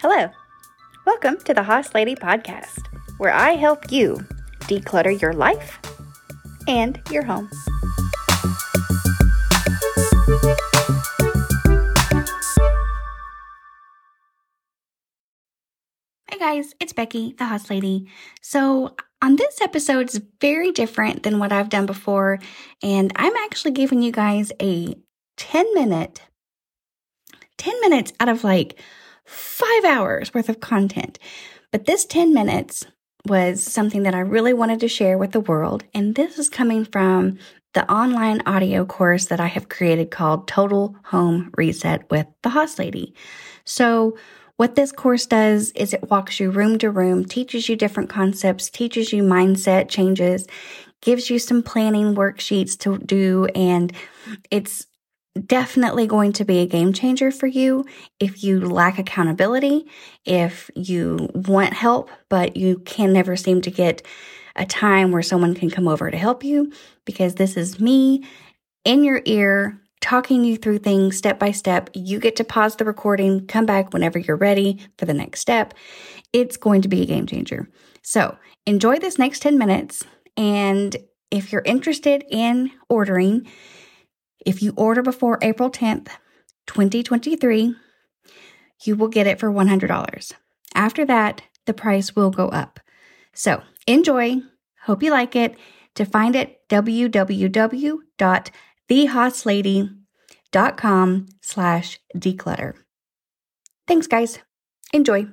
Hello. Welcome to the Hoss Lady Podcast, where I help you declutter your life and your home. Hi, guys. It's Becky, the Hoss Lady. So, on this episode, it's very different than what I've done before, and I'm actually giving you guys a 10 minute, 10 minutes out of like five hours worth of content. But this 10 minutes was something that I really wanted to share with the world. And this is coming from the online audio course that I have created called Total Home Reset with the Hoss Lady. So, what this course does is it walks you room to room, teaches you different concepts, teaches you mindset changes, gives you some planning worksheets to do, and it's definitely going to be a game changer for you if you lack accountability, if you want help, but you can never seem to get a time where someone can come over to help you, because this is me in your ear talking you through things step by step. You get to pause the recording, come back whenever you're ready for the next step. It's going to be a game changer. So enjoy this next 10 minutes. And if you're interested in ordering, if you order before April 10th, 2023, you will get it for $100. After that, the price will go up. So enjoy. Hope you like it. To find it, www.thehosslady.com slash declutter. Thanks, guys. Enjoy.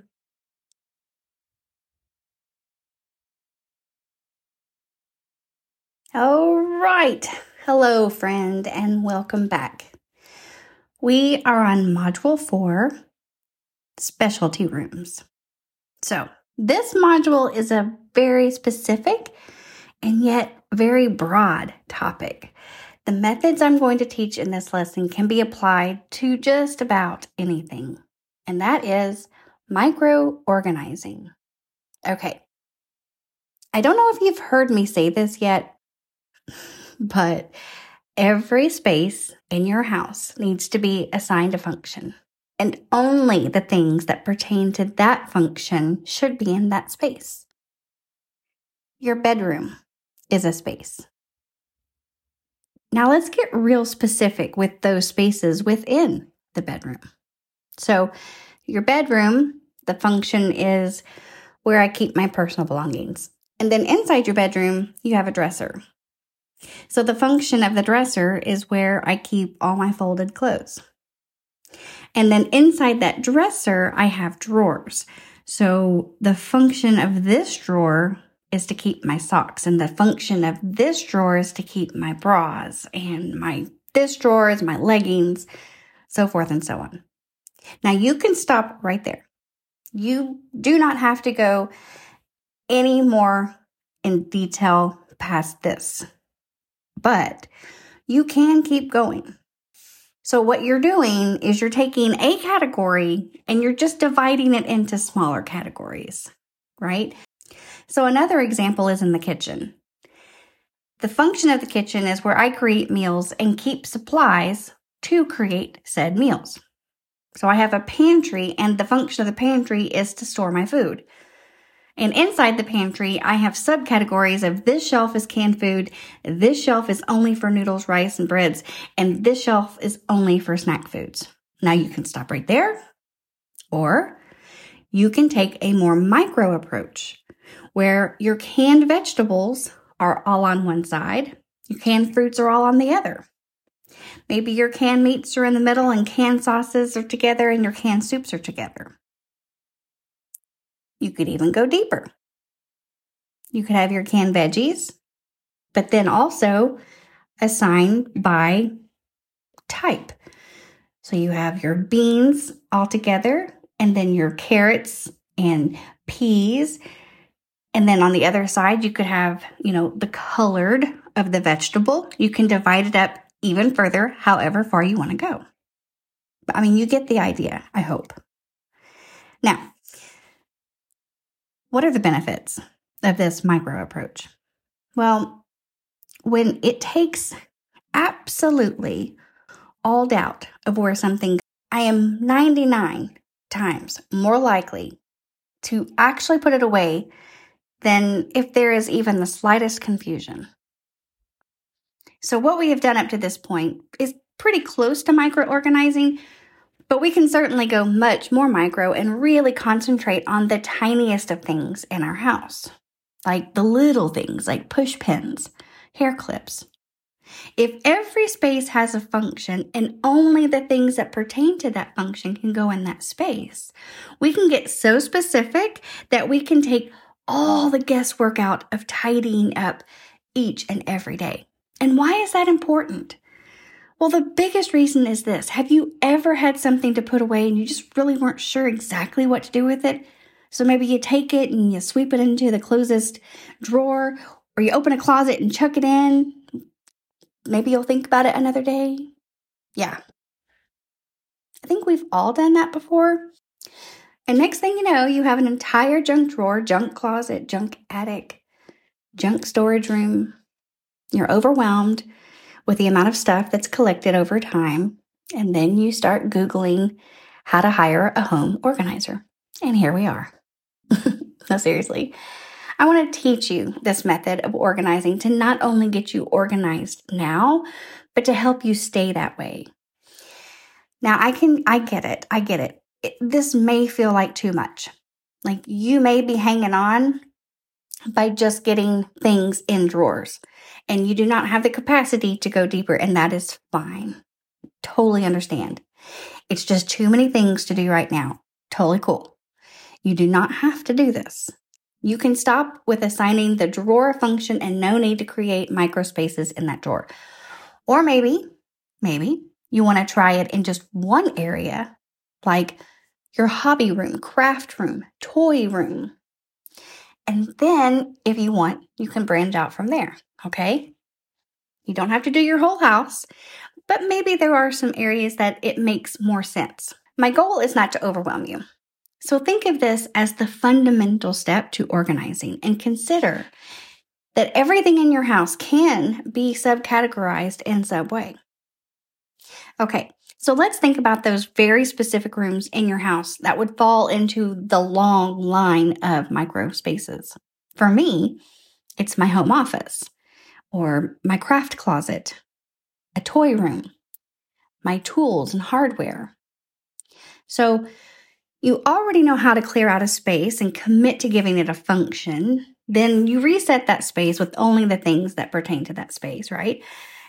All right. Hello, friend, and welcome back. We are on Module 4 Specialty Rooms. So, this module is a very specific and yet very broad topic. The methods I'm going to teach in this lesson can be applied to just about anything, and that is micro organizing. Okay. I don't know if you've heard me say this yet, but every space in your house needs to be assigned a function. And only the things that pertain to that function should be in that space. Your bedroom is a space. Now let's get real specific with those spaces within the bedroom. So, your bedroom, the function is where I keep my personal belongings. And then inside your bedroom, you have a dresser. So the function of the dresser is where I keep all my folded clothes. And then inside that dresser, I have drawers. So the function of this drawer is to keep my socks and the function of this drawer is to keep my bras and my this drawer is my leggings, so forth and so on. Now you can stop right there. You do not have to go any more in detail past this but you can keep going. So, what you're doing is you're taking a category and you're just dividing it into smaller categories, right? So, another example is in the kitchen. The function of the kitchen is where I create meals and keep supplies to create said meals. So, I have a pantry, and the function of the pantry is to store my food. And inside the pantry, I have subcategories of this shelf is canned food, this shelf is only for noodles, rice, and breads, and this shelf is only for snack foods. Now you can stop right there, or you can take a more micro approach where your canned vegetables are all on one side, your canned fruits are all on the other. Maybe your canned meats are in the middle and canned sauces are together and your canned soups are together. You could even go deeper. You could have your canned veggies, but then also assign by type. So you have your beans all together, and then your carrots and peas. And then on the other side, you could have, you know, the colored of the vegetable. You can divide it up even further, however far you want to go. I mean, you get the idea, I hope. Now, what are the benefits of this micro approach? Well, when it takes absolutely all doubt of where something I am 99 times more likely to actually put it away than if there is even the slightest confusion. So, what we have done up to this point is pretty close to micro organizing, but we can certainly go much more micro and really concentrate on the tiniest of things in our house, like the little things like push pins, hair clips. If every space has a function and only the things that pertain to that function can go in that space, we can get so specific that we can take all the guesswork out of tidying up each and every day. And why is that important? Well, the biggest reason is this. Have you ever had something to put away and you just really weren't sure exactly what to do with it? So maybe you take it and you sweep it into the closest drawer, or you open a closet and chuck it in. Maybe you'll think about it another day. Yeah. I think we've all done that before. And next thing you know, you have an entire junk drawer, junk closet, junk attic, junk storage room. You're overwhelmed with the amount of stuff that's collected over time. And then you start Googling how to hire a home organizer. And here we are. no, seriously. I want to teach you this method of organizing to not only get you organized now, but to help you stay that way. Now, I can, I get it. I get it. it this may feel like too much. Like you may be hanging on by just getting things in drawers and you do not have the capacity to go deeper, and that is fine. Totally understand. It's just too many things to do right now. Totally cool. You do not have to do this. You can stop with assigning the drawer function and no need to create microspaces in that drawer. Or maybe, maybe you want to try it in just one area, like your hobby room, craft room, toy room. And then, if you want, you can branch out from there. Okay. You don't have to do your whole house, but maybe there are some areas that it makes more sense. My goal is not to overwhelm you. So think of this as the fundamental step to organizing and consider that everything in your house can be subcategorized in Subway. Okay, so let's think about those very specific rooms in your house that would fall into the long line of micro spaces. For me, it's my home office or my craft closet, a toy room, my tools and hardware. So you already know how to clear out a space and commit to giving it a function, then you reset that space with only the things that pertain to that space, right?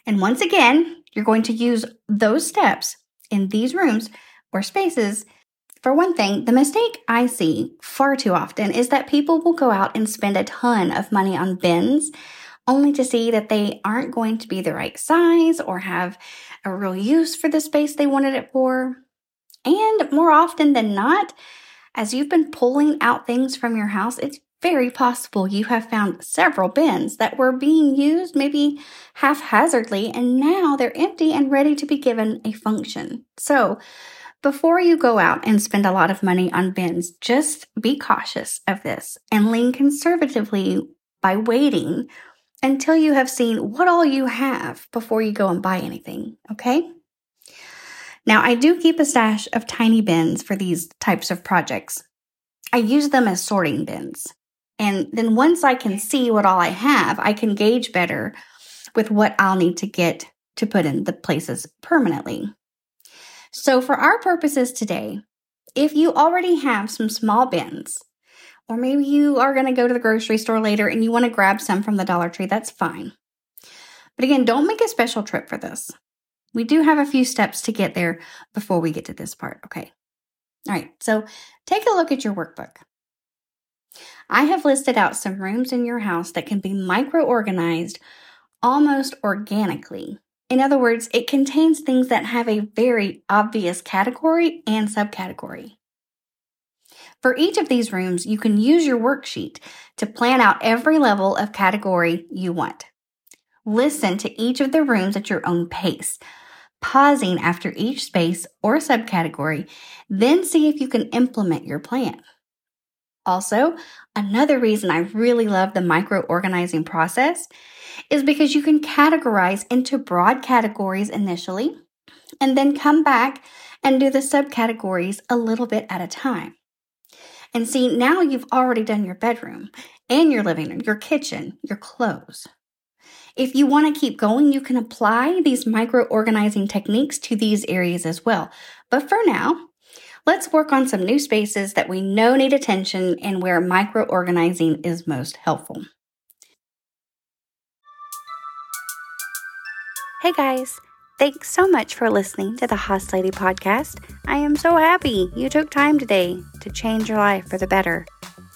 And once again, you're going to use those steps in these rooms or spaces. For one thing, the mistake I see far too often is that people will go out and spend a ton of money on bins only to see that they aren't going to be the right size or have a real use for the space they wanted it for. And more often than not, as you've been pulling out things from your house, it's very possible you have found several bins that were being used maybe haphazardly and now they're empty and ready to be given a function. So, before you go out and spend a lot of money on bins, just be cautious of this and lean conservatively by waiting until you have seen what all you have before you go and buy anything, okay? Now, I do keep a stash of tiny bins for these types of projects. I use them as sorting bins. And then once I can see what all I have, I can gauge better with what I'll need to get to put in the places permanently. So, for our purposes today, if you already have some small bins, or maybe you are going to go to the grocery store later and you want to grab some from the Dollar Tree, that's fine. But again, don't make a special trip for this. We do have a few steps to get there before we get to this part. Okay. All right. So take a look at your workbook. I have listed out some rooms in your house that can be micro organized almost organically. In other words, it contains things that have a very obvious category and subcategory. For each of these rooms, you can use your worksheet to plan out every level of category you want. Listen to each of the rooms at your own pace pausing after each space or subcategory, then see if you can implement your plan. Also, another reason I really love the micro organizing process is because you can categorize into broad categories initially and then come back and do the subcategories a little bit at a time. And see, now you've already done your bedroom and your living room, your kitchen, your clothes. If you want to keep going, you can apply these micro organizing techniques to these areas as well. But for now, let's work on some new spaces that we know need attention and where micro organizing is most helpful. Hey guys, thanks so much for listening to the Hoss Lady podcast. I am so happy you took time today to change your life for the better.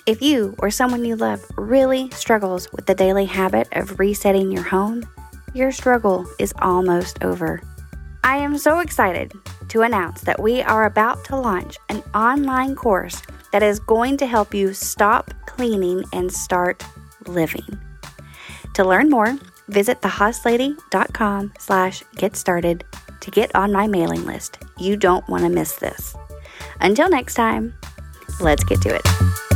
If you or someone you love really struggles with the daily habit of resetting your home, your struggle is almost over. I am so excited to announce that we are about to launch an online course that is going to help you stop cleaning and start living. To learn more, visit thehosslady.com slash get started to get on my mailing list. You don't want to miss this. Until next time, let's get to it.